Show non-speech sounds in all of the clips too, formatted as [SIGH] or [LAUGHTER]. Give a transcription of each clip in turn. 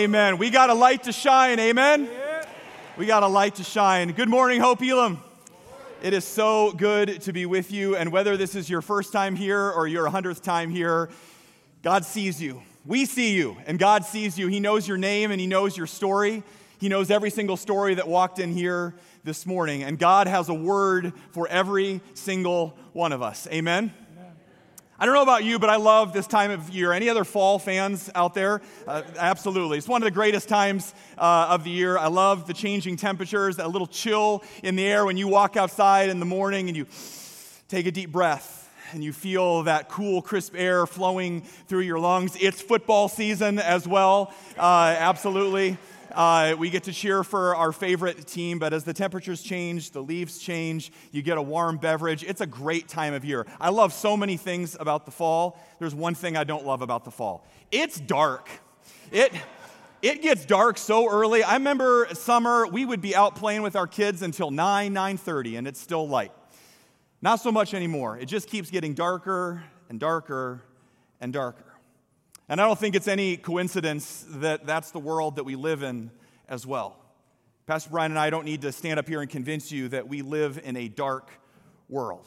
Amen. We got a light to shine, amen? We got a light to shine. Good morning, Hope Elam. It is so good to be with you, and whether this is your first time here or your hundredth time here, God sees you. We see you, and God sees you. He knows your name and He knows your story. He knows every single story that walked in here this morning, and God has a word for every single one of us. Amen? I don't know about you, but I love this time of year. Any other fall fans out there? Uh, absolutely. It's one of the greatest times uh, of the year. I love the changing temperatures, that little chill in the air when you walk outside in the morning and you take a deep breath and you feel that cool, crisp air flowing through your lungs. It's football season as well. Uh, absolutely. Uh, we get to cheer for our favorite team, but as the temperatures change, the leaves change, you get a warm beverage. It's a great time of year. I love so many things about the fall. There's one thing I don't love about the fall it's dark. It, it gets dark so early. I remember summer, we would be out playing with our kids until 9, 9.30, and it's still light. Not so much anymore. It just keeps getting darker and darker and darker. And I don't think it's any coincidence that that's the world that we live in as well. Pastor Brian and I don't need to stand up here and convince you that we live in a dark world.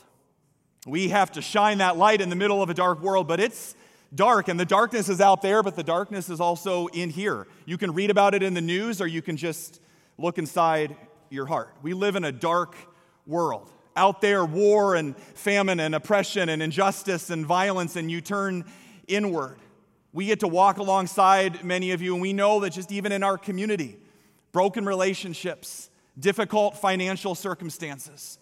We have to shine that light in the middle of a dark world, but it's dark, and the darkness is out there, but the darkness is also in here. You can read about it in the news, or you can just look inside your heart. We live in a dark world. Out there, war and famine and oppression and injustice and violence, and you turn inward. We get to walk alongside many of you, and we know that just even in our community, broken relationships, difficult financial circumstances,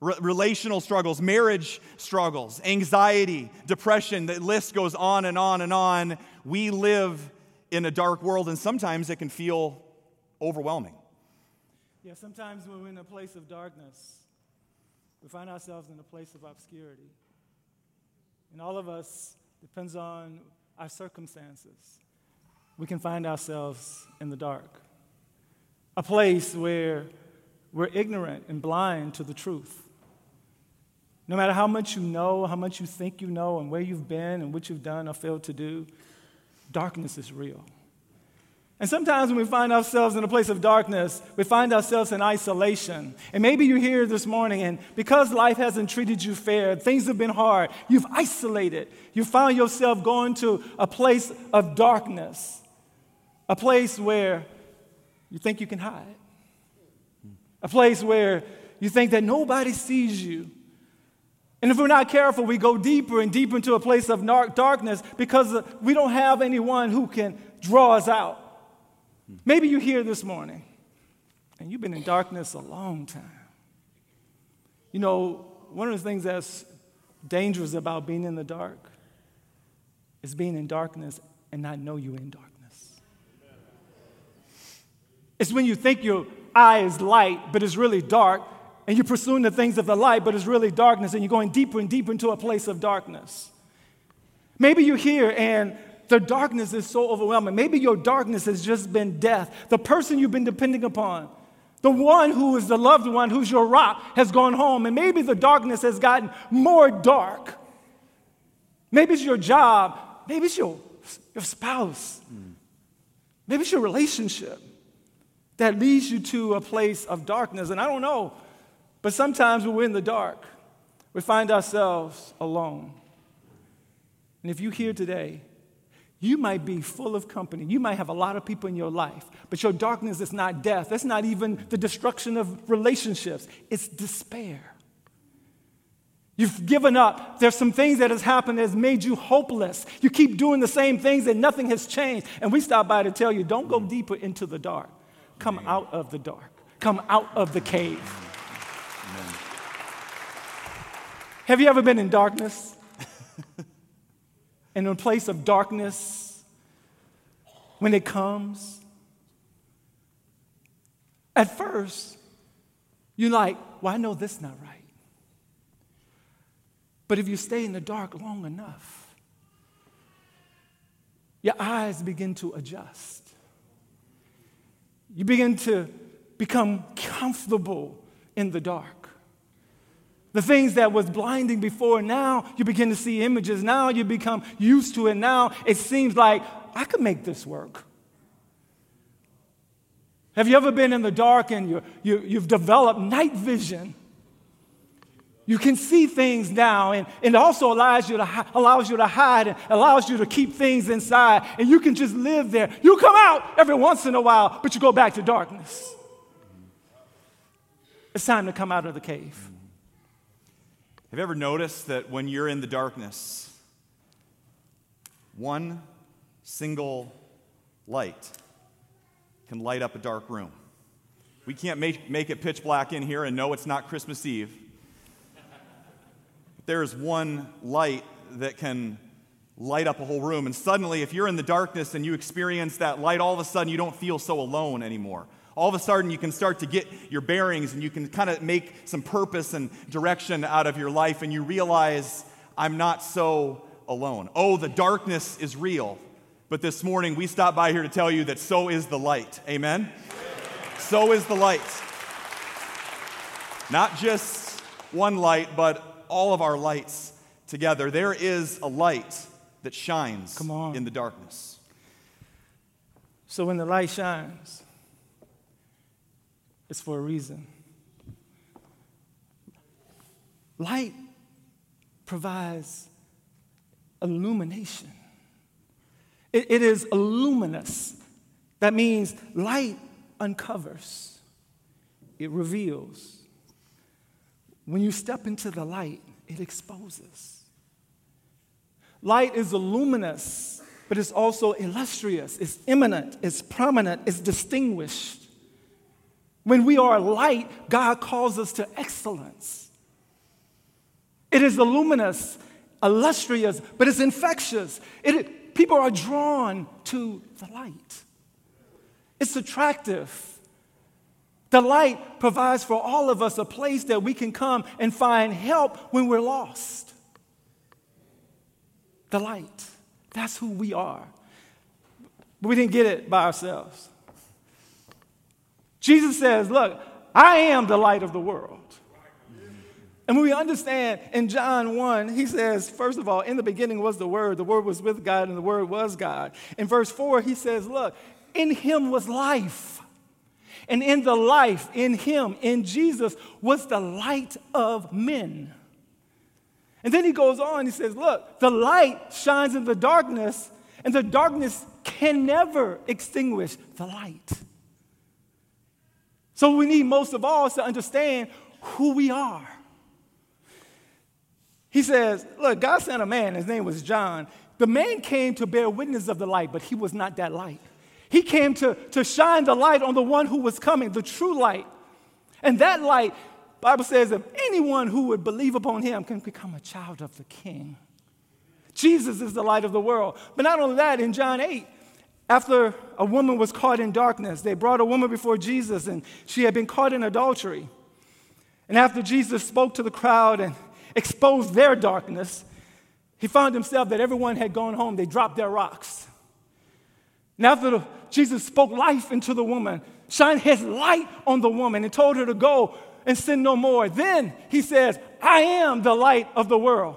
re- relational struggles, marriage struggles, anxiety, depression, the list goes on and on and on. We live in a dark world, and sometimes it can feel overwhelming. Yeah, sometimes when we're in a place of darkness, we find ourselves in a place of obscurity. And all of us depends on our circumstances, we can find ourselves in the dark. A place where we're ignorant and blind to the truth. No matter how much you know, how much you think you know, and where you've been and what you've done or failed to do, darkness is real. And sometimes when we find ourselves in a place of darkness, we find ourselves in isolation. And maybe you're here this morning, and because life hasn't treated you fair, things have been hard, you've isolated. You found yourself going to a place of darkness, a place where you think you can hide, a place where you think that nobody sees you. And if we're not careful, we go deeper and deeper into a place of darkness because we don't have anyone who can draw us out. Maybe you're here this morning and you've been in darkness a long time. You know, one of the things that's dangerous about being in the dark is being in darkness and not know you're in darkness. It's when you think your eye is light, but it's really dark, and you're pursuing the things of the light, but it's really darkness, and you're going deeper and deeper into a place of darkness. Maybe you're here and the darkness is so overwhelming. Maybe your darkness has just been death. The person you've been depending upon, the one who is the loved one, who's your rock, has gone home. And maybe the darkness has gotten more dark. Maybe it's your job. Maybe it's your, your spouse. Maybe it's your relationship that leads you to a place of darkness. And I don't know, but sometimes when we're in the dark, we find ourselves alone. And if you're here today you might be full of company. You might have a lot of people in your life, but your darkness is not death. That's not even the destruction of relationships, it's despair. You've given up. There's some things that has happened that has made you hopeless. You keep doing the same things and nothing has changed. And we stop by to tell you don't go deeper into the dark. Come out of the dark. Come out of the cave. Amen. Have you ever been in darkness? [LAUGHS] in a place of darkness, when it comes, at first, you're like, well, I know this is not right. But if you stay in the dark long enough, your eyes begin to adjust. You begin to become comfortable in the dark. The things that was blinding before, now you begin to see images. Now you become used to it. Now it seems like I could make this work. Have you ever been in the dark and you, you, you've developed night vision? You can see things now, and, and also allows you, to, allows you to hide and allows you to keep things inside, and you can just live there. You come out every once in a while, but you go back to darkness. It's time to come out of the cave. Have you ever noticed that when you're in the darkness, one single light can light up a dark room? We can't make, make it pitch black in here and know it's not Christmas Eve But there's one light that can light up a whole room. And suddenly, if you're in the darkness and you experience that light, all of a sudden you don't feel so alone anymore. All of a sudden, you can start to get your bearings and you can kind of make some purpose and direction out of your life, and you realize, I'm not so alone. Oh, the darkness is real. But this morning, we stopped by here to tell you that so is the light. Amen? So is the light. Not just one light, but all of our lights together. There is a light that shines in the darkness. So when the light shines, it's for a reason. Light provides illumination. It, it is luminous. That means light uncovers, it reveals. When you step into the light, it exposes. Light is luminous, but it's also illustrious, it's eminent, it's prominent, it's distinguished. When we are light, God calls us to excellence. It is luminous, illustrious, but it's infectious. It, people are drawn to the light. It's attractive. The light provides for all of us a place that we can come and find help when we're lost. The light. That's who we are. But we didn't get it by ourselves. Jesus says, Look, I am the light of the world. And when we understand in John 1, he says, first of all, in the beginning was the Word, the Word was with God, and the Word was God. In verse 4, he says, Look, in him was life and in the life, in him, in Jesus, was the light of men. And then he goes on, he says, Look, the light shines in the darkness, and the darkness can never extinguish the light. So we need most of all to understand who we are. He says, Look, God sent a man, his name was John. The man came to bear witness of the light, but he was not that light. He came to, to shine the light on the one who was coming, the true light. And that light, Bible says, if anyone who would believe upon him can become a child of the king. Jesus is the light of the world. But not only that, in John 8, after a woman was caught in darkness, they brought a woman before Jesus and she had been caught in adultery. And after Jesus spoke to the crowd and exposed their darkness, he found himself that everyone had gone home. They dropped their rocks. And after the, Jesus spoke life into the woman, shined his light on the woman, and told her to go and sin no more. Then he says, I am the light of the world.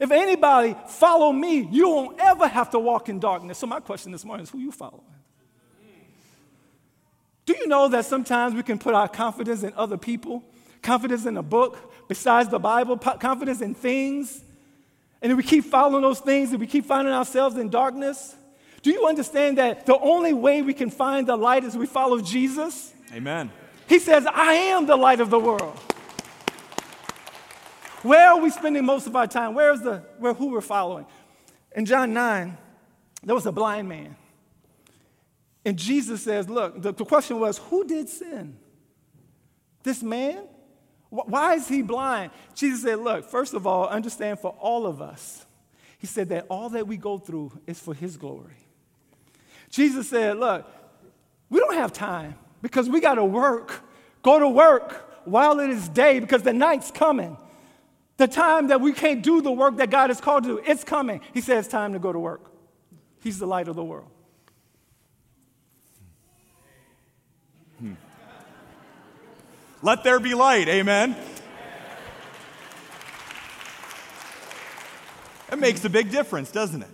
If anybody follow me, you won't ever have to walk in darkness. So my question this morning is who you following? Do you know that sometimes we can put our confidence in other people, confidence in a book, besides the Bible, confidence in things, and we keep following those things and we keep finding ourselves in darkness? Do you understand that the only way we can find the light is we follow Jesus? Amen. He says, I am the light of the world. Where are we spending most of our time? Where's the where who we're following? In John 9, there was a blind man. And Jesus says, Look, the, the question was, who did sin? This man? Why is he blind? Jesus said, Look, first of all, understand for all of us, he said that all that we go through is for his glory. Jesus said, Look, we don't have time because we got to work. Go to work while it is day because the night's coming. The time that we can't do the work that God has called to do, it's coming. He says time to go to work. He's the light of the world. Hmm. Let there be light, amen. It makes a big difference, doesn't it?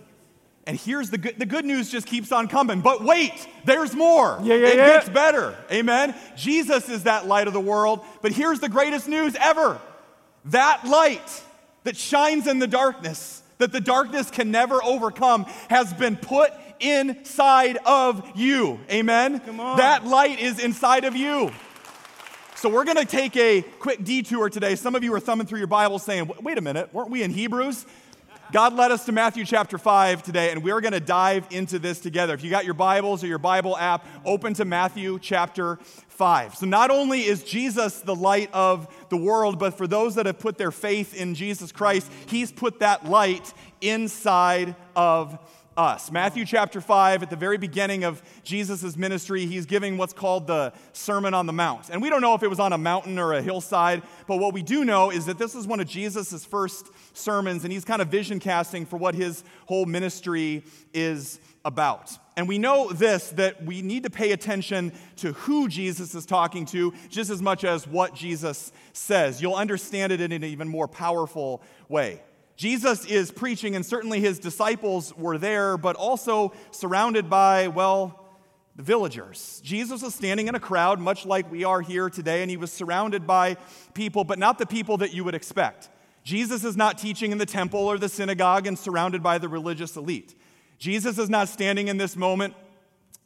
And here's the good, the good news just keeps on coming. But wait, there's more. Yeah, yeah, it yeah. gets better. Amen. Jesus is that light of the world. But here's the greatest news ever. That light that shines in the darkness, that the darkness can never overcome, has been put inside of you. Amen. That light is inside of you. So we're going to take a quick detour today. Some of you are thumbing through your Bible saying, wait a minute, weren't we in Hebrews? God led us to Matthew chapter 5 today, and we're going to dive into this together. If you got your Bibles or your Bible app, open to Matthew chapter 5. So, not only is Jesus the light of the world, but for those that have put their faith in Jesus Christ, He's put that light inside of us. Matthew chapter 5, at the very beginning of Jesus' ministry, he's giving what's called the Sermon on the Mount. And we don't know if it was on a mountain or a hillside, but what we do know is that this is one of Jesus' first sermons, and he's kind of vision casting for what his whole ministry is about. And we know this that we need to pay attention to who Jesus is talking to just as much as what Jesus says. You'll understand it in an even more powerful way. Jesus is preaching, and certainly his disciples were there, but also surrounded by, well, the villagers. Jesus was standing in a crowd, much like we are here today, and he was surrounded by people, but not the people that you would expect. Jesus is not teaching in the temple or the synagogue and surrounded by the religious elite. Jesus is not standing in this moment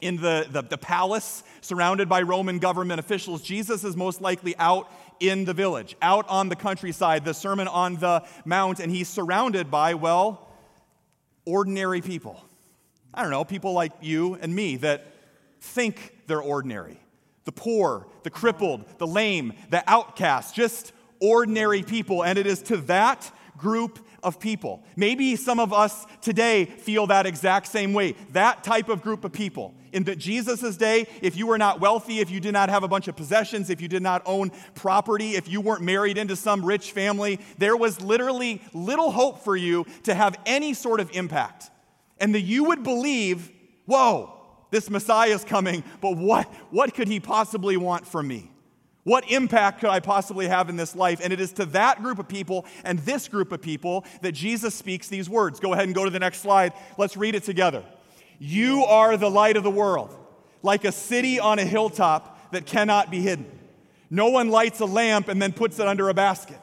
in the, the, the, palace surrounded by Roman government officials. Jesus is most likely out in the village, out on the countryside, the Sermon on the Mount, and he's surrounded by, well, ordinary people. I don't know, people like you and me that think they're ordinary. The poor, the crippled, the lame, the outcast, just ordinary people. And it is to that group of people. Maybe some of us today feel that exact same way. That type of group of people. In Jesus' day, if you were not wealthy, if you did not have a bunch of possessions, if you did not own property, if you weren't married into some rich family, there was literally little hope for you to have any sort of impact. And that you would believe, whoa, this Messiah is coming, but what, what could he possibly want from me? What impact could I possibly have in this life? And it is to that group of people and this group of people that Jesus speaks these words. Go ahead and go to the next slide. Let's read it together. You are the light of the world, like a city on a hilltop that cannot be hidden. No one lights a lamp and then puts it under a basket.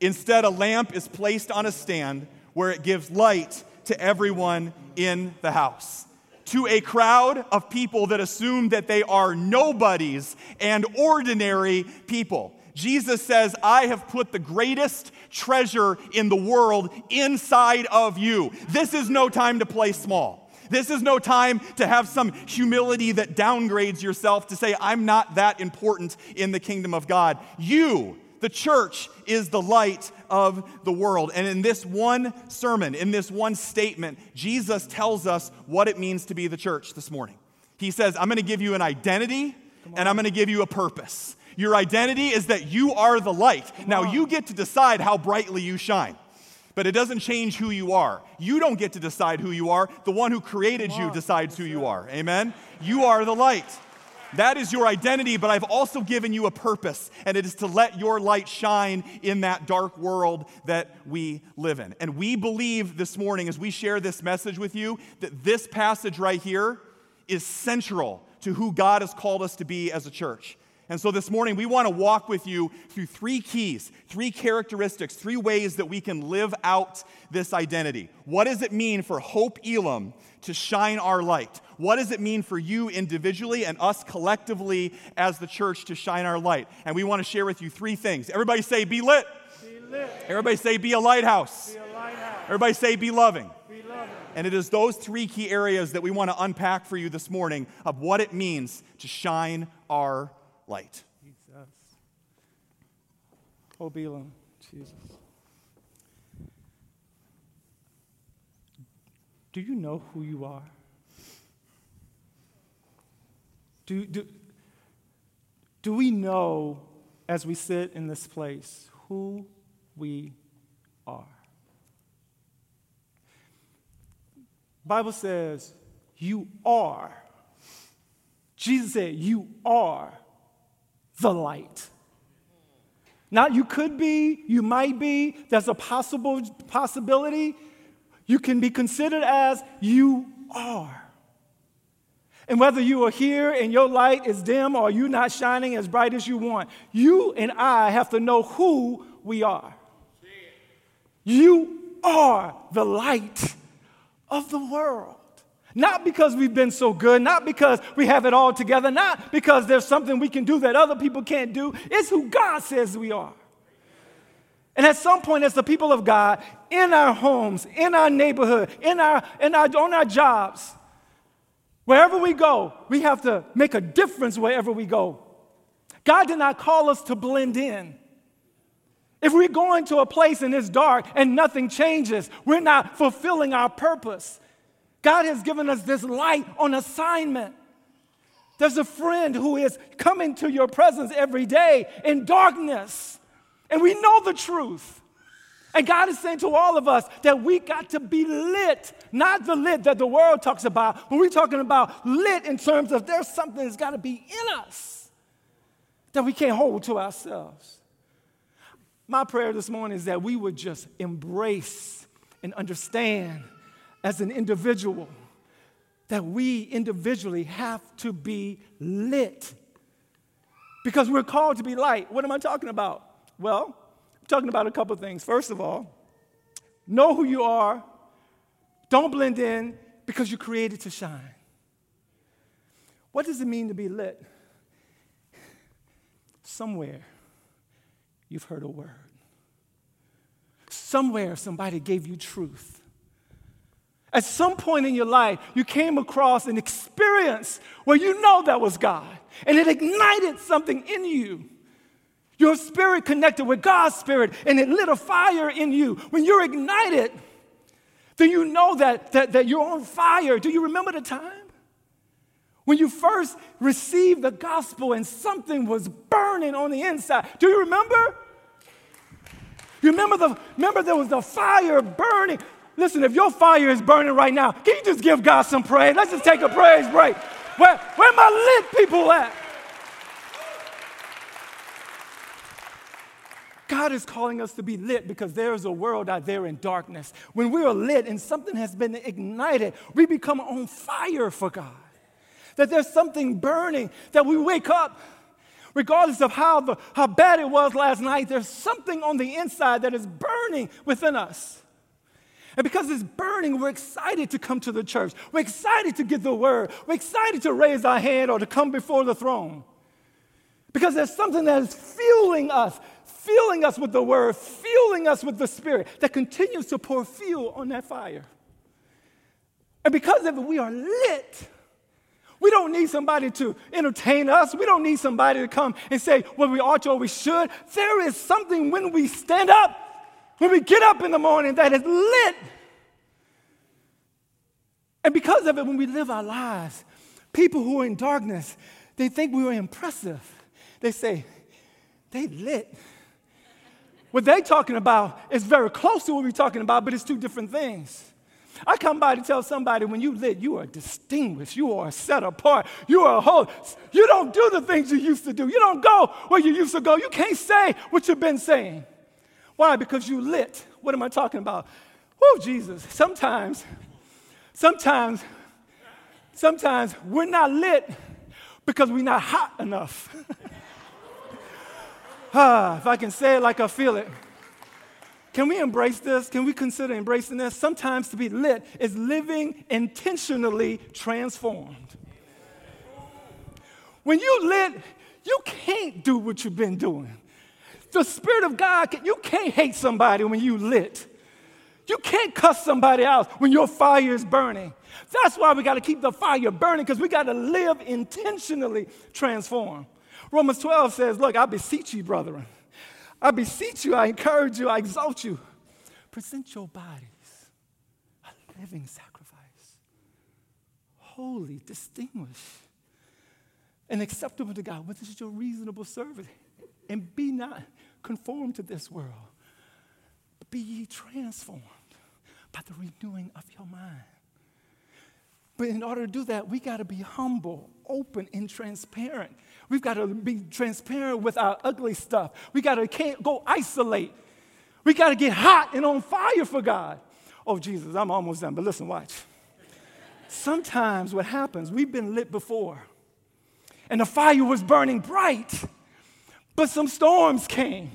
Instead, a lamp is placed on a stand where it gives light to everyone in the house to a crowd of people that assume that they are nobodies and ordinary people. Jesus says, I have put the greatest treasure in the world inside of you. This is no time to play small. This is no time to have some humility that downgrades yourself to say, I'm not that important in the kingdom of God. You the church is the light of the world. And in this one sermon, in this one statement, Jesus tells us what it means to be the church this morning. He says, I'm going to give you an identity and I'm going to give you a purpose. Your identity is that you are the light. Now, you get to decide how brightly you shine. But it doesn't change who you are. You don't get to decide who you are. The one who created you decides who you are. Amen? You are the light. That is your identity, but I've also given you a purpose, and it is to let your light shine in that dark world that we live in. And we believe this morning, as we share this message with you, that this passage right here is central to who God has called us to be as a church. And so this morning, we want to walk with you through three keys, three characteristics, three ways that we can live out this identity. What does it mean for Hope Elam to shine our light? What does it mean for you individually and us collectively as the church to shine our light? And we want to share with you three things. Everybody say, be lit. Everybody say, be a lighthouse. Be a lighthouse. Everybody say, be loving. Be loving. And it is those three key areas that we want to unpack for you this morning of what it means to shine our light. Jesus. Jesus. Do you know who you are? Do, do, do we know as we sit in this place who we are? Bible says you are. Jesus said you are the light. Not you could be, you might be, there's a possible possibility. You can be considered as you are. And whether you are here and your light is dim or you're not shining as bright as you want, you and I have to know who we are. You are the light of the world. Not because we've been so good, not because we have it all together, not because there's something we can do that other people can't do. It's who God says we are. And at some point, as the people of God, in our homes, in our neighborhood, in our, in our, on our jobs, wherever we go, we have to make a difference wherever we go. God did not call us to blend in. If we're going to a place and it's dark and nothing changes, we're not fulfilling our purpose. God has given us this light on assignment. There's a friend who is coming to your presence every day in darkness, and we know the truth. And God is saying to all of us that we got to be lit, not the lit that the world talks about, but we're talking about lit in terms of there's something that's got to be in us that we can't hold to ourselves. My prayer this morning is that we would just embrace and understand as an individual that we individually have to be lit because we're called to be light. What am I talking about? Well, I'm talking about a couple things. First of all, know who you are, don't blend in because you're created to shine. What does it mean to be lit? Somewhere you've heard a word. Somewhere somebody gave you truth. At some point in your life, you came across an experience where you know that was God, and it ignited something in you. Your spirit connected with God's spirit, and it lit a fire in you. When you're ignited, then you know that, that, that you're on fire. Do you remember the time? When you first received the gospel and something was burning on the inside. Do you remember? You remember the remember there was a fire burning. Listen, if your fire is burning right now, can you just give God some praise? Let's just take a praise break. Where, where my lit people at? God is calling us to be lit because there is a world out there in darkness. When we are lit and something has been ignited, we become on fire for God. That there's something burning, that we wake up, regardless of how, the, how bad it was last night, there's something on the inside that is burning within us. And because it's burning, we're excited to come to the church. We're excited to get the word. We're excited to raise our hand or to come before the throne. Because there's something that is fueling us, fueling us with the word, fueling us with the spirit that continues to pour fuel on that fire. And because of it, we are lit. We don't need somebody to entertain us. We don't need somebody to come and say what we ought to or we should. There is something when we stand up when we get up in the morning that is lit. And because of it, when we live our lives, people who are in darkness, they think we are impressive. They say, they lit. What they're talking about is very close to what we're talking about, but it's two different things. I come by to tell somebody when you lit, you are distinguished, you are set apart, you are whole. You don't do the things you used to do. You don't go where you used to go. You can't say what you've been saying. Why? Because you lit. What am I talking about? Oh, Jesus. Sometimes, sometimes, sometimes we're not lit because we're not hot enough. [LAUGHS] ah, if I can say it like I feel it. Can we embrace this? Can we consider embracing this? Sometimes to be lit is living intentionally transformed. When you lit, you can't do what you've been doing. The Spirit of God, you can't hate somebody when you lit. You can't cuss somebody out when your fire is burning. That's why we got to keep the fire burning because we got to live intentionally transformed. Romans 12 says, Look, I beseech you, brethren. I beseech you, I encourage you, I exalt you. Present your bodies a living sacrifice, holy, distinguished, and acceptable to God, which is your reasonable service. And be not conformed to this world, but be ye transformed by the renewing of your mind. But in order to do that, we got to be humble, open, and transparent. We've got to be transparent with our ugly stuff. We got to can't go isolate. We got to get hot and on fire for God. Oh, Jesus, I'm almost done, but listen, watch. Sometimes what happens, we've been lit before, and the fire was burning bright, but some storms came.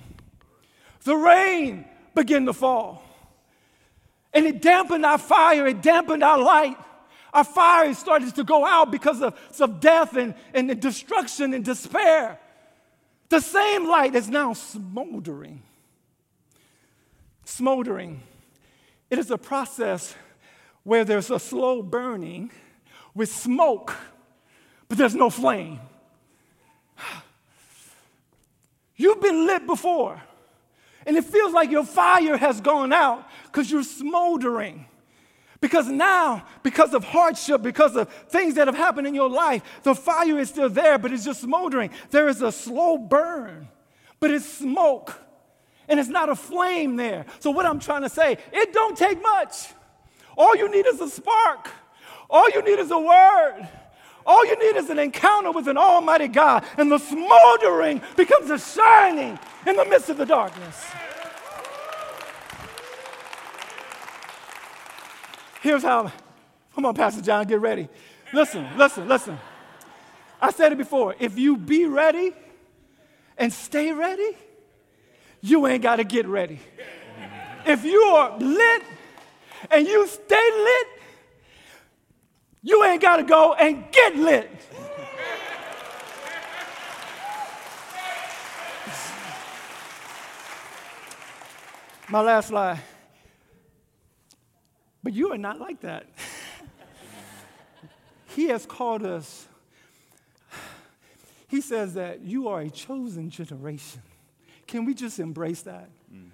The rain began to fall, and it dampened our fire, it dampened our light. Our fire started to go out because of, of death and, and destruction and despair. The same light is now smoldering. Smoldering. It is a process where there's a slow burning with smoke, but there's no flame. You've been lit before, and it feels like your fire has gone out because you're smoldering. Because now, because of hardship, because of things that have happened in your life, the fire is still there, but it's just smoldering. There is a slow burn, but it's smoke, and it's not a flame there. So, what I'm trying to say, it don't take much. All you need is a spark, all you need is a word. All you need is an encounter with an almighty God, and the smoldering becomes a shining in the midst of the darkness. Here's how, come on, Pastor John, get ready. Listen, listen, listen. I said it before. If you be ready and stay ready, you ain't got to get ready. If you are lit and you stay lit, you ain't got to go and get lit. My last slide. But you are not like that. he has called us, he says that you are a chosen generation. Can we just embrace that? Mm-hmm.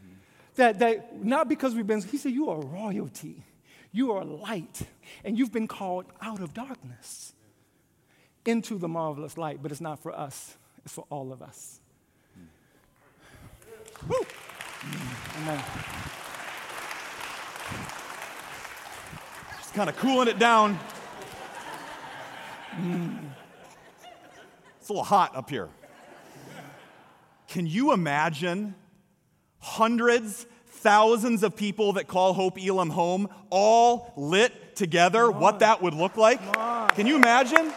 That, that not because we've been, he said, you are royalty, you are light, and you've been called out of darkness into the marvelous light, but it's not for us, it's for all of us. Woo! Amen. kind of cooling it down. Mm. It's a little hot up here. Can you imagine hundreds, thousands of people that call Hope Elam home, all lit together, what that would look like? Can you imagine?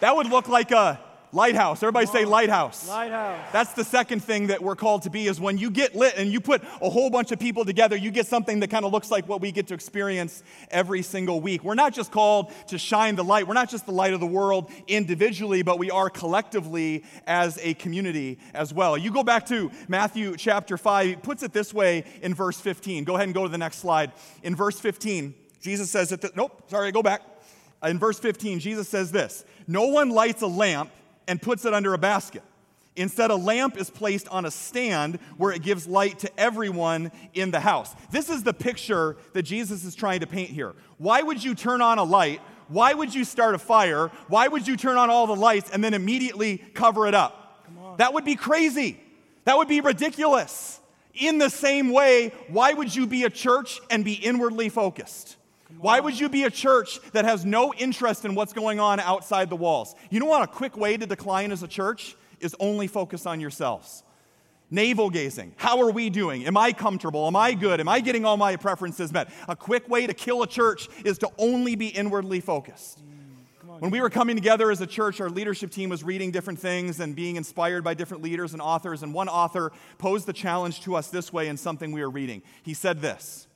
That would look like a Lighthouse. Everybody say lighthouse. Lighthouse. That's the second thing that we're called to be is when you get lit and you put a whole bunch of people together, you get something that kind of looks like what we get to experience every single week. We're not just called to shine the light. We're not just the light of the world individually, but we are collectively as a community as well. You go back to Matthew chapter 5, he puts it this way in verse 15. Go ahead and go to the next slide. In verse 15, Jesus says that, nope, sorry, go back. In verse 15, Jesus says this No one lights a lamp and puts it under a basket. Instead, a lamp is placed on a stand where it gives light to everyone in the house. This is the picture that Jesus is trying to paint here. Why would you turn on a light? Why would you start a fire? Why would you turn on all the lights and then immediately cover it up? That would be crazy. That would be ridiculous. In the same way, why would you be a church and be inwardly focused? Why would you be a church that has no interest in what's going on outside the walls? You know what a quick way to decline as a church is only focus on yourselves. Navel gazing. How are we doing? Am I comfortable? Am I good? Am I getting all my preferences met? A quick way to kill a church is to only be inwardly focused. When we were coming together as a church, our leadership team was reading different things and being inspired by different leaders and authors. And one author posed the challenge to us this way in something we were reading. He said this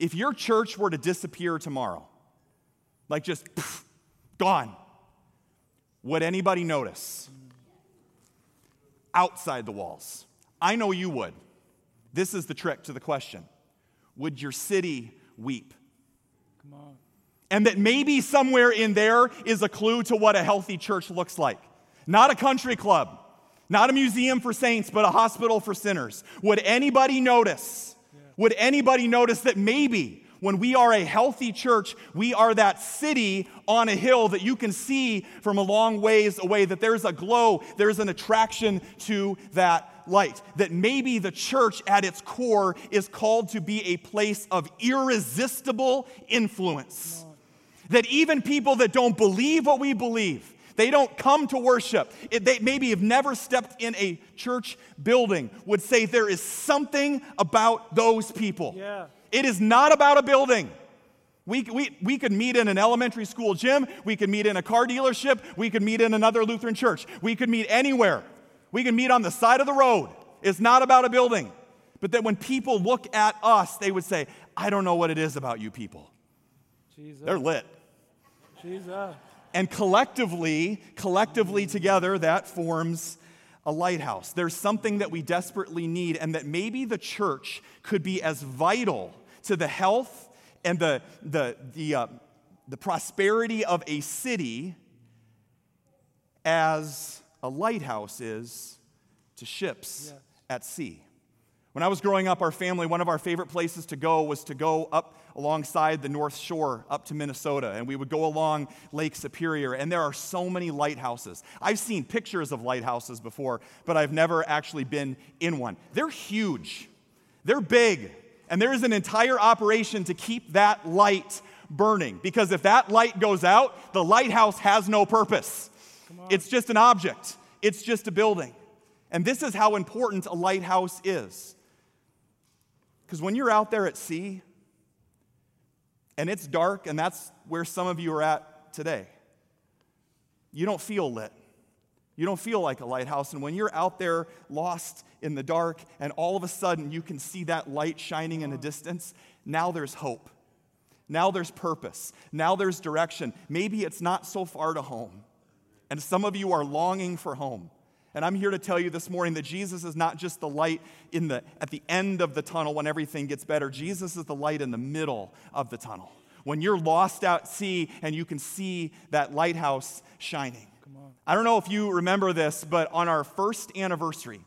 if your church were to disappear tomorrow, like just poof, gone, would anybody notice? outside the walls. I know you would. This is the trick to the question Would your city weep? Come on. And that maybe somewhere in there is a clue to what a healthy church looks like. Not a country club, not a museum for saints, but a hospital for sinners. Would anybody notice? Would anybody notice that maybe when we are a healthy church, we are that city on a hill that you can see from a long ways away, that there's a glow, there's an attraction to that light. That maybe the church at its core is called to be a place of irresistible influence. That even people that don't believe what we believe, they don't come to worship. It, they maybe have never stepped in a church building, would say there is something about those people. Yeah. It is not about a building. We, we, we could meet in an elementary school gym. We could meet in a car dealership. We could meet in another Lutheran church. We could meet anywhere. We can meet on the side of the road. It's not about a building. But that when people look at us, they would say, I don't know what it is about you people. Jesus. They're lit. Jesus. And collectively, collectively together, that forms a lighthouse. There's something that we desperately need, and that maybe the church could be as vital to the health and the, the, the, uh, the prosperity of a city as a lighthouse is to ships at sea. When I was growing up, our family, one of our favorite places to go was to go up alongside the North Shore up to Minnesota. And we would go along Lake Superior. And there are so many lighthouses. I've seen pictures of lighthouses before, but I've never actually been in one. They're huge, they're big. And there is an entire operation to keep that light burning. Because if that light goes out, the lighthouse has no purpose. It's just an object, it's just a building. And this is how important a lighthouse is. Because when you're out there at sea and it's dark, and that's where some of you are at today, you don't feel lit. You don't feel like a lighthouse. And when you're out there lost in the dark, and all of a sudden you can see that light shining in the distance, now there's hope. Now there's purpose. Now there's direction. Maybe it's not so far to home. And some of you are longing for home. And I'm here to tell you this morning that Jesus is not just the light in the, at the end of the tunnel when everything gets better. Jesus is the light in the middle of the tunnel. When you're lost at sea and you can see that lighthouse shining. I don't know if you remember this, but on our first anniversary,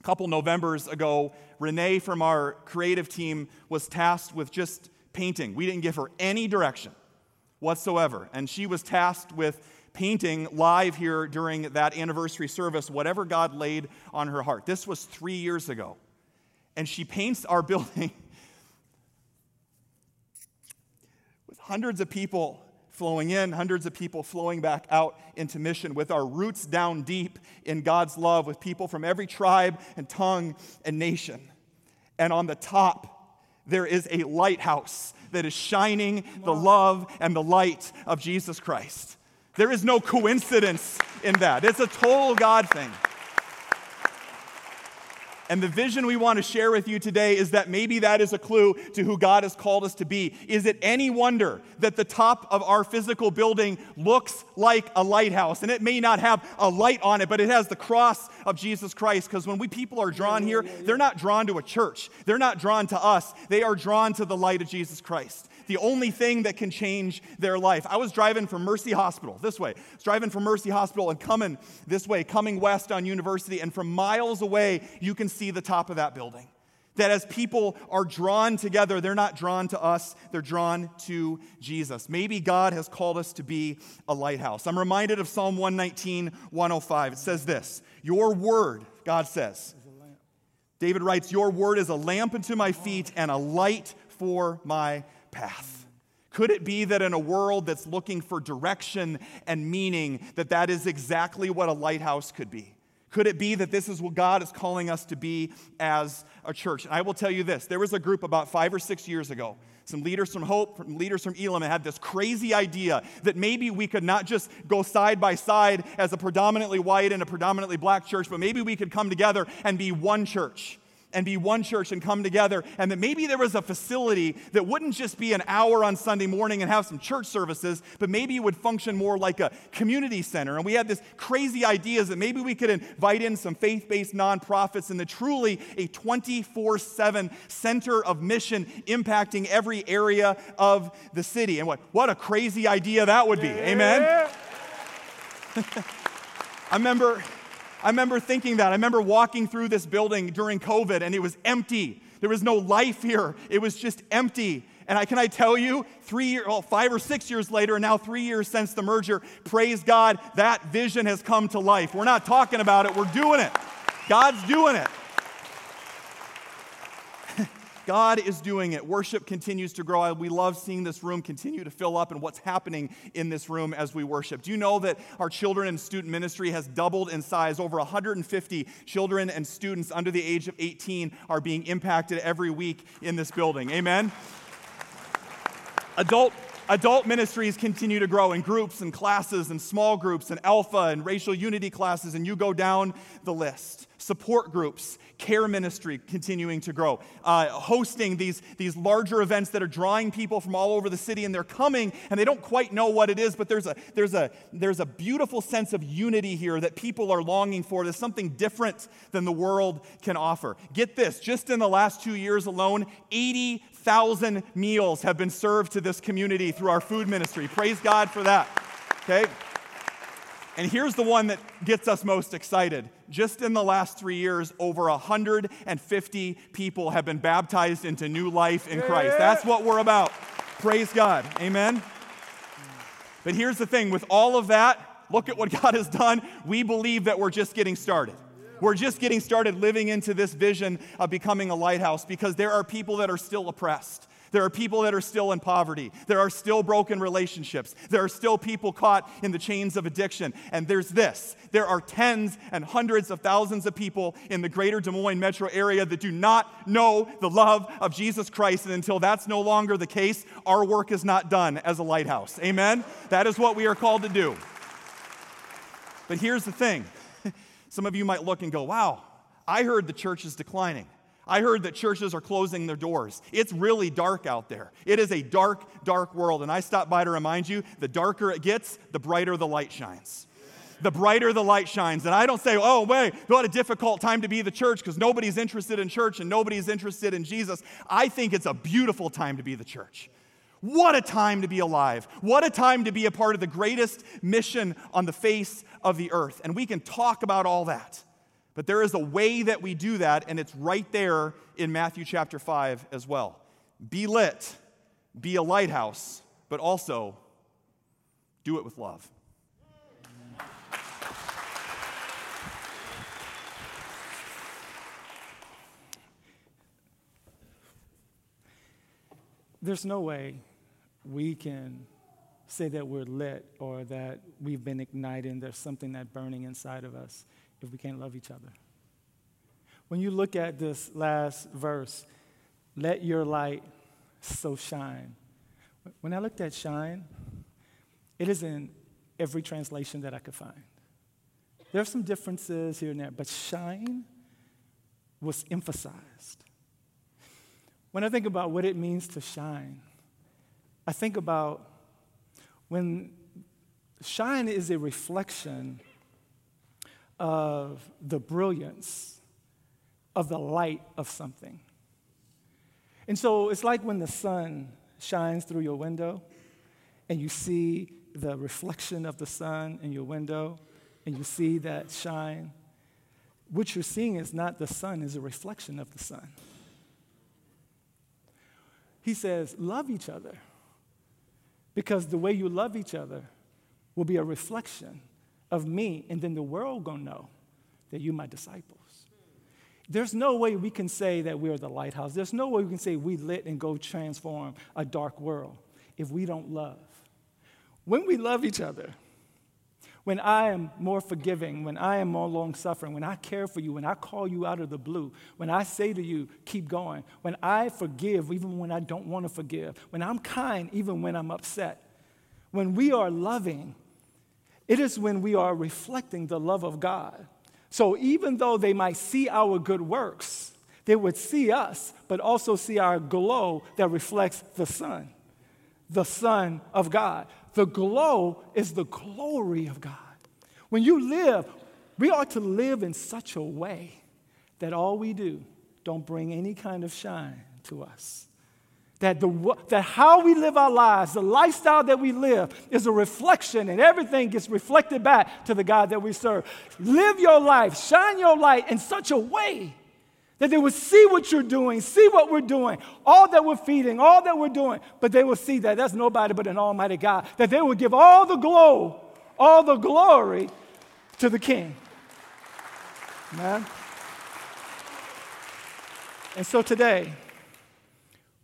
a couple Novembers ago, Renee from our creative team was tasked with just painting. We didn't give her any direction whatsoever. And she was tasked with painting live here during that anniversary service whatever God laid on her heart. This was three years ago. And she paints our [LAUGHS] building with hundreds of people flowing in, hundreds of people flowing back out into mission, with our roots down deep in God's love, with people from every tribe and tongue and nation. And on the top, there is a lighthouse that is shining the love and the light of Jesus Christ. There is no coincidence in that. It's a total God thing. And the vision we want to share with you today is that maybe that is a clue to who God has called us to be. Is it any wonder that the top of our physical building looks like a lighthouse? And it may not have a light on it, but it has the cross of Jesus Christ. Because when we people are drawn here, they're not drawn to a church, they're not drawn to us, they are drawn to the light of Jesus Christ the only thing that can change their life. I was driving from Mercy Hospital this way. Driving from Mercy Hospital and coming this way, coming west on University, and from miles away, you can see the top of that building. That as people are drawn together, they're not drawn to us, they're drawn to Jesus. Maybe God has called us to be a lighthouse. I'm reminded of Psalm 119, 105. It says this Your word, God says, David writes, Your word is a lamp unto my feet and a light for my path? Could it be that in a world that's looking for direction and meaning, that that is exactly what a lighthouse could be? Could it be that this is what God is calling us to be as a church? And I will tell you this there was a group about five or six years ago, some leaders from Hope, from leaders from Elam, had this crazy idea that maybe we could not just go side by side as a predominantly white and a predominantly black church, but maybe we could come together and be one church and be one church and come together, and that maybe there was a facility that wouldn't just be an hour on Sunday morning and have some church services, but maybe it would function more like a community center. And we had this crazy ideas that maybe we could invite in some faith based nonprofits and the truly a 24 7 center of mission impacting every area of the city. And what, what a crazy idea that would be. Amen? [LAUGHS] I remember. I remember thinking that. I remember walking through this building during COVID and it was empty. There was no life here. It was just empty. And I, can I tell you, three years, well, five or six years later, and now three years since the merger, praise God, that vision has come to life. We're not talking about it, we're doing it. God's doing it. God is doing it. Worship continues to grow. We love seeing this room continue to fill up and what's happening in this room as we worship. Do you know that our children and student ministry has doubled in size? Over 150 children and students under the age of 18 are being impacted every week in this building. Amen? Adult adult ministries continue to grow in groups and classes and small groups and alpha and racial unity classes, and you go down the list. Support groups, care ministry continuing to grow, uh, hosting these, these larger events that are drawing people from all over the city, and they're coming and they don't quite know what it is, but there's a, there's a, there's a beautiful sense of unity here that people are longing for. There's something different than the world can offer. Get this just in the last two years alone, 80,000 meals have been served to this community through our food ministry. Praise God for that. Okay? And here's the one that gets us most excited. Just in the last three years, over 150 people have been baptized into new life in Christ. That's what we're about. Praise God. Amen. But here's the thing with all of that, look at what [LAUGHS] God has done. We believe that we're just getting started. We're just getting started living into this vision of becoming a lighthouse because there are people that are still oppressed. There are people that are still in poverty. There are still broken relationships. There are still people caught in the chains of addiction. And there's this there are tens and hundreds of thousands of people in the greater Des Moines metro area that do not know the love of Jesus Christ. And until that's no longer the case, our work is not done as a lighthouse. Amen? That is what we are called to do. But here's the thing some of you might look and go, wow, I heard the church is declining. I heard that churches are closing their doors. It's really dark out there. It is a dark, dark world. And I stop by to remind you the darker it gets, the brighter the light shines. The brighter the light shines. And I don't say, oh, wait, what a difficult time to be the church because nobody's interested in church and nobody's interested in Jesus. I think it's a beautiful time to be the church. What a time to be alive. What a time to be a part of the greatest mission on the face of the earth. And we can talk about all that. But there is a way that we do that, and it's right there in Matthew chapter 5 as well. Be lit, be a lighthouse, but also do it with love. There's no way we can say that we're lit or that we've been ignited there's something that's burning inside of us if we can't love each other. When you look at this last verse, let your light so shine. When I looked at shine, it is in every translation that I could find. There are some differences here and there, but shine was emphasized. When I think about what it means to shine, I think about when shine is a reflection of the brilliance of the light of something. And so it's like when the sun shines through your window and you see the reflection of the sun in your window and you see that shine. What you're seeing is not the sun, is a reflection of the sun. He says, Love each other because the way you love each other will be a reflection of me, and then the world gonna know that you my disciples. There's no way we can say that we're the lighthouse. There's no way we can say we lit and go transform a dark world if we don't love. When we love each other, when I am more forgiving, when I am more long suffering, when I care for you, when I call you out of the blue, when I say to you, keep going, when I forgive even when I don't want to forgive, when I'm kind even when I'm upset, when we are loving, it is when we are reflecting the love of God. So even though they might see our good works, they would see us, but also see our glow that reflects the sun, the Son of God. The glow is the glory of God. When you live, we ought to live in such a way that all we do don't bring any kind of shine to us. That, the, that how we live our lives, the lifestyle that we live, is a reflection, and everything gets reflected back to the God that we serve. Live your life, shine your light in such a way that they would see what you're doing, see what we're doing, all that we're feeding, all that we're doing, but they will see that that's nobody but an almighty God, that they will give all the glow, all the glory to the King. Man. And so today,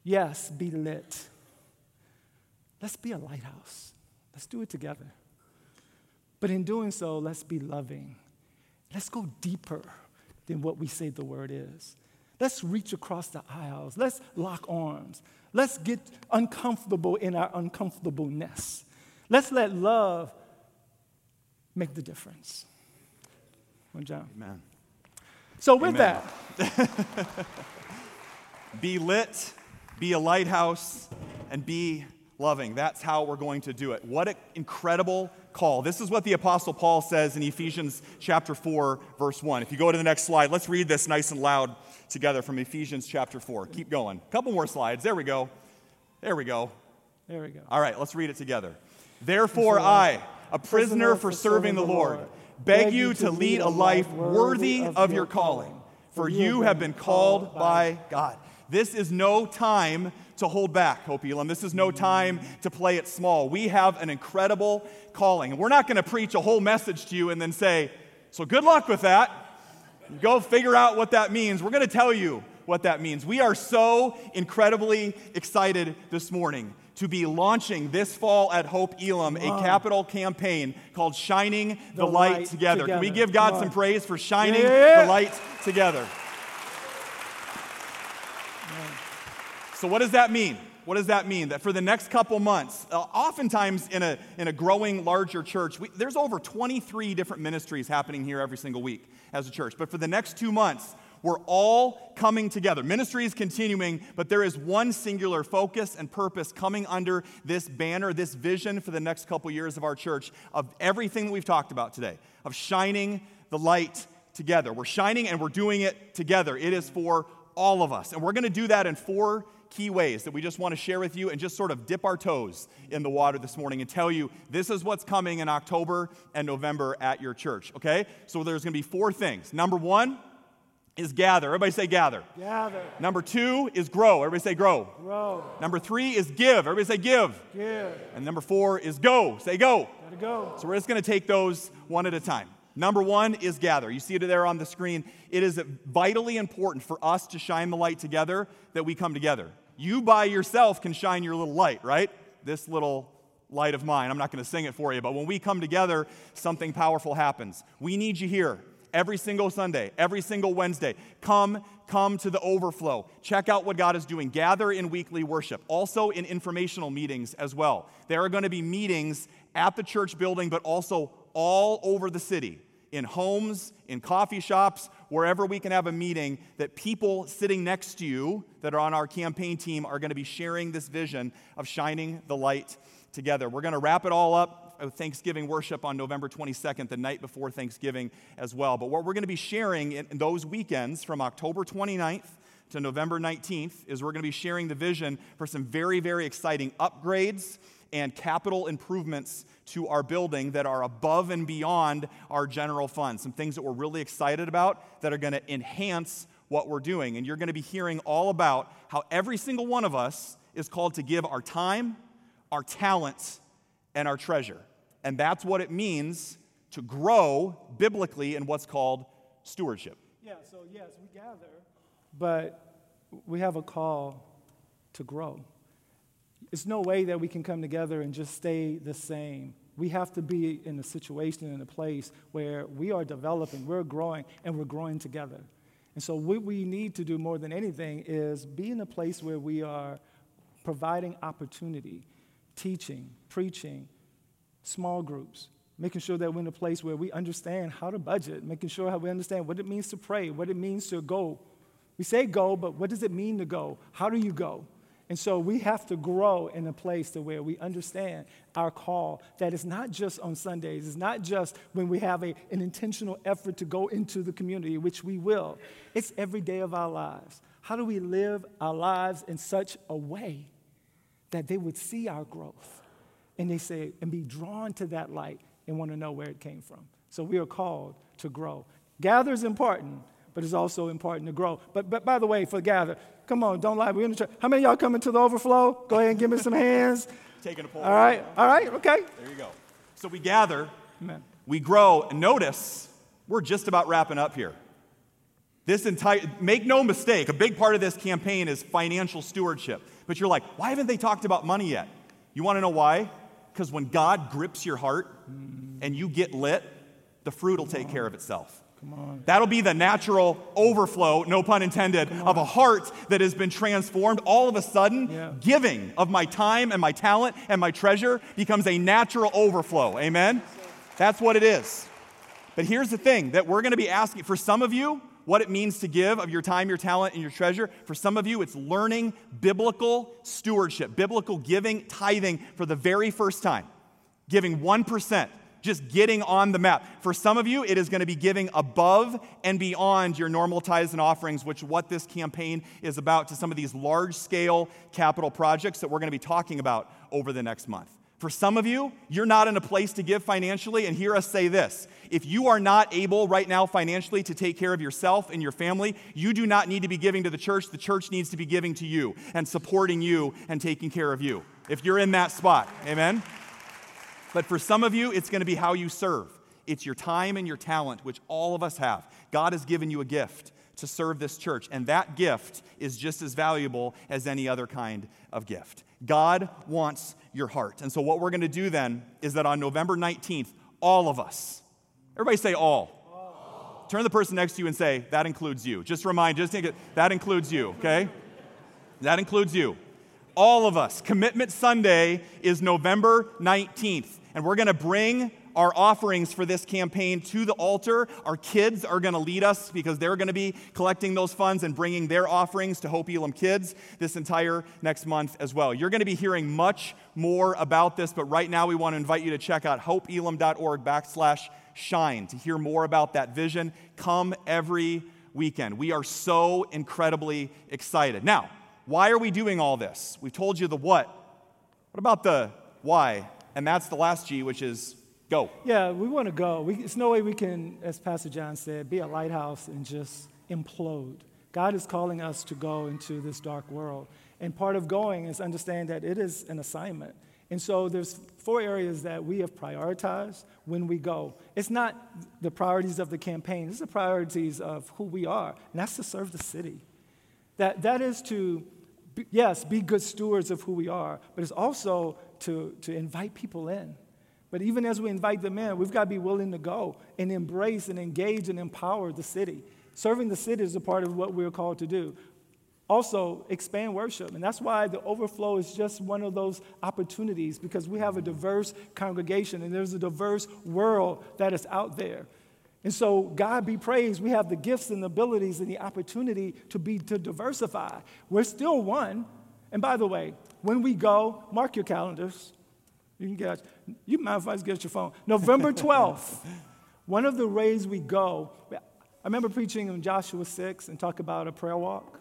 yes, be lit. Let's be a lighthouse. Let's do it together. But in doing so, let's be loving. Let's go deeper than what we say the word is. Let's reach across the aisles. Let's lock arms. Let's get uncomfortable in our uncomfortableness. Let's let love make the difference. One John. Amen. So, with Amen. that, [LAUGHS] Be lit, be a lighthouse, and be loving. That's how we're going to do it. What an incredible call. This is what the Apostle Paul says in Ephesians chapter 4, verse 1. If you go to the next slide, let's read this nice and loud together from Ephesians chapter 4. Keep going. A couple more slides. There we go. There we go. there we go. All right, let's read it together. Therefore, I, a prisoner for serving the Lord, beg you to lead a life worthy of your calling, for you have been called by God. This is no time to hold back, Hope Elam. This is no time to play it small. We have an incredible calling. And we're not going to preach a whole message to you and then say, so good luck with that. Go figure out what that means. We're going to tell you what that means. We are so incredibly excited this morning to be launching this fall at Hope Elam a capital campaign called Shining the, The Light, Light Together. Can we give God some praise for shining Yeah. the light together? So, what does that mean? What does that mean? That for the next couple months, uh, oftentimes in a, in a growing, larger church, we, there's over 23 different ministries happening here every single week as a church. But for the next two months, we're all coming together. Ministry is continuing, but there is one singular focus and purpose coming under this banner, this vision for the next couple years of our church of everything that we've talked about today, of shining the light together. We're shining and we're doing it together. It is for all of us. And we're going to do that in four key ways that we just want to share with you and just sort of dip our toes in the water this morning and tell you this is what's coming in October and November at your church, okay? So there's going to be four things. Number one is gather. Everybody say gather. Gather, Number two is grow. Everybody say grow. grow, Number three is give. Everybody say give. give. And number four is go. Say go. Gotta go. So we're just going to take those one at a time. Number one is gather. You see it there on the screen. It is vitally important for us to shine the light together that we come together. You by yourself can shine your little light, right? This little light of mine. I'm not going to sing it for you, but when we come together, something powerful happens. We need you here every single Sunday, every single Wednesday. Come, come to the overflow. Check out what God is doing. Gather in weekly worship, also in informational meetings as well. There are going to be meetings at the church building, but also all over the city in homes, in coffee shops, wherever we can have a meeting that people sitting next to you that are on our campaign team are going to be sharing this vision of shining the light together. We're going to wrap it all up with Thanksgiving worship on November 22nd, the night before Thanksgiving as well. But what we're going to be sharing in in those weekends from October 29th to November 19th is we're going to be sharing the vision for some very, very exciting upgrades and capital improvements to our building that are above and beyond our general fund. Some things that we're really excited about that are going to enhance what we're doing. And you're going to be hearing all about how every single one of us is called to give our time, our talents, and our treasure. And that's what it means to grow biblically in what's called stewardship. Yeah, so yes, we gather, but we have a call to grow. It's no way that we can come together and just stay the same. We have to be in a situation, in a place where we are developing, we're growing, and we're growing together. And so, what we need to do more than anything is be in a place where we are providing opportunity, teaching, preaching, small groups, making sure that we're in a place where we understand how to budget, making sure how we understand what it means to pray, what it means to go We say go, but what does it mean to go? How do you go? And so we have to grow in a place to where we understand our call that it's not just on Sundays, it's not just when we have a, an intentional effort to go into the community, which we will. It's every day of our lives. How do we live our lives in such a way that they would see our growth and they say and be drawn to that light and want to know where it came from? So we are called to grow. Gather is important, but it's also important to grow. But, but by the way, for gather, come on, don't lie. We're in the church. How many y'all coming to the overflow? Go ahead and give me some hands. [LAUGHS] Taking a poll. All right, all right, okay. There you go. So we gather, Amen. we grow, and notice we're just about wrapping up here. This entire, make no mistake, a big part of this campaign is financial stewardship. But you're like, why haven't they talked about money yet? You want to know why? Because when God grips your heart and you get lit, the fruit will take care of itself. That'll be the natural overflow, no pun intended, of a heart that has been transformed. All of a sudden, Yeah. giving of my time and my talent and my treasure becomes a natural overflow. Amen? That's what it is. But here's the thing that we're going to be asking for some of you what it means to give of your time, your talent, and your treasure. For some of you, it's learning biblical stewardship, biblical giving, tithing for the very first time. Giving 1%, just getting on the map. For some of you, it is going to be giving above and beyond your normal tithes and offerings, which what this campaign is about to some of these large scale capital projects that we're going to be talking about over the next month. For some of you, you're not in a place to give financially, and hear us say this. If you are not able right now financially to take care of yourself and your family, you do not need to be giving to the church. The church needs to be giving to you and supporting you and taking care of you. If you're in that spot, amen? But for some of you, it's going to be how you serve. It's your time and your talent, which all of us have. God has given you a gift to serve this church, and that gift is just as valuable as any other kind of gift. God wants your heart. And so, what we're going to do then is that on November 19th, all of us, everybody say all. Turn to the person next to you and say, that includes you. Just remind, just think it, that includes you, okay? That includes you. All of us. Commitment Sunday is November 19th, and we're going to bring our offerings for this campaign to the altar. Our kids are going to lead us because they're going to be collecting those funds and bringing their offerings to Hope Elam Kids this entire next month as well. You're going to be hearing much more about this, but right now we want to invite you to check out hopeelam.org backslash shine to hear more about that vision. Come every weekend. We are so incredibly excited. Now, why are we doing all this? We've told you the what. What about the why? And that's the last G, which is go. Yeah, we want to go. We, it's no way we can, as Pastor John said, be a lighthouse and just implode. God is calling us to go into this dark world. And part of going is understand that it is an assignment. And so there's four areas that we have prioritized when we go. It's not the priorities of the campaign, it's the priorities of who we are, and that's to serve the city. That, that is to, be- yes, be good stewards of who we are, but it's also to, to invite people in. But even as we invite them in, we've got to be willing to go and embrace and engage and empower the city. Serving the city is a part of what we're called to do. Also, expand worship. And that's why the overflow is just one of those opportunities because we have a diverse congregation and there's a diverse world that is out there. And so, God be praised, we have the gifts and the abilities and the opportunity to be to diversify. We're still one. And by the way, when we go, mark your calendars. You can get you might as well get your phone. November [LAUGHS] 12th, one of the ways we go. I remember preaching in Joshua 6 and talk about a prayer walk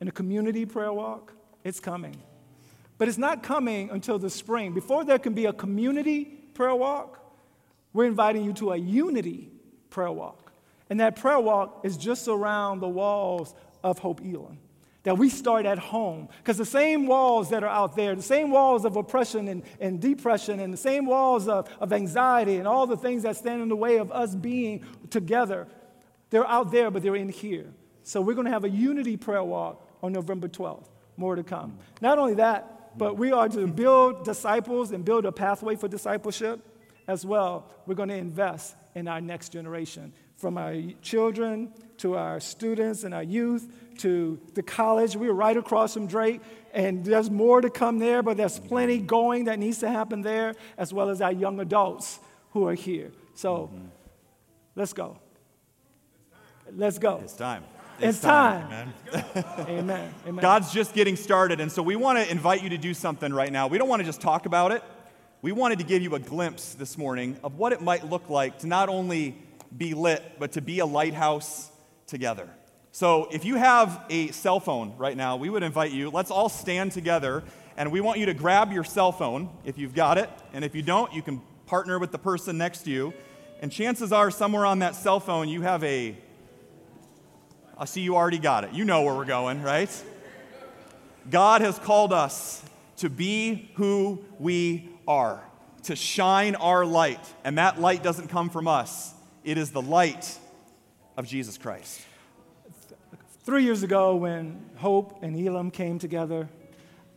and a community prayer walk. It's coming. But it's not coming until the spring. Before there can be a community prayer walk, we're inviting you to a unity prayer walk. And that prayer walk is just around the walls of Hope Elam. That we start at home. Because the same walls that are out there, the same walls of oppression and, and depression, and the same walls of, of anxiety and all the things that stand in the way of us being together, they're out there, but they're in here. So we're going to have a unity prayer walk on November 12th. More to come. Not only that, but we are to build disciples and build a pathway for discipleship as well. We're going to invest in our next generation, from our children to our students and our youth to the college. We're right across from Drake, and there's more to come there, but there's plenty going that needs to happen there, as well as our young adults who are here. So mm-hmm. let's go. Let's go. It's time. It's, time. [LAUGHS] Amen. Amen. God's just getting started, and so we want to invite you to do something right now. We don't want to just talk about it. We wanted to give you a glimpse this morning of what it might look like to not only be lit, but to be a lighthouse together. So if you have a cell phone right now, we would invite you, let's all stand together, and we want you to grab your cell phone if you've got it, and if you don't, you can partner with the person next to you. And chances are, somewhere on that cell phone, you have a I see you already got it. You know where we're going, right? God has called us to be who we are, to shine our light. And that light doesn't come from us, it is the light of Jesus Christ. Three years ago, when Hope and Elam came together,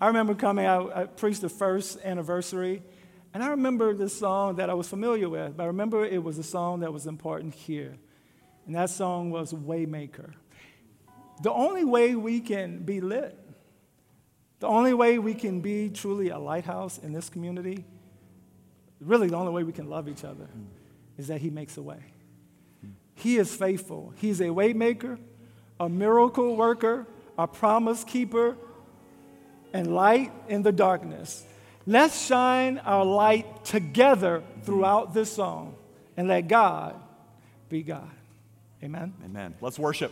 I remember coming out, I preached the first anniversary, and I remember this song that I was familiar with, but I remember it was a song that was important here. And that song was Waymaker. The only way we can be lit, the only way we can be truly a lighthouse in this community, really the only way we can love each other, is that He makes a way. He is faithful. He's a waymaker, a miracle worker, a promise keeper, and light in the darkness. Let's shine our light together throughout this song and let God be God. Amen. Amen. Let's worship.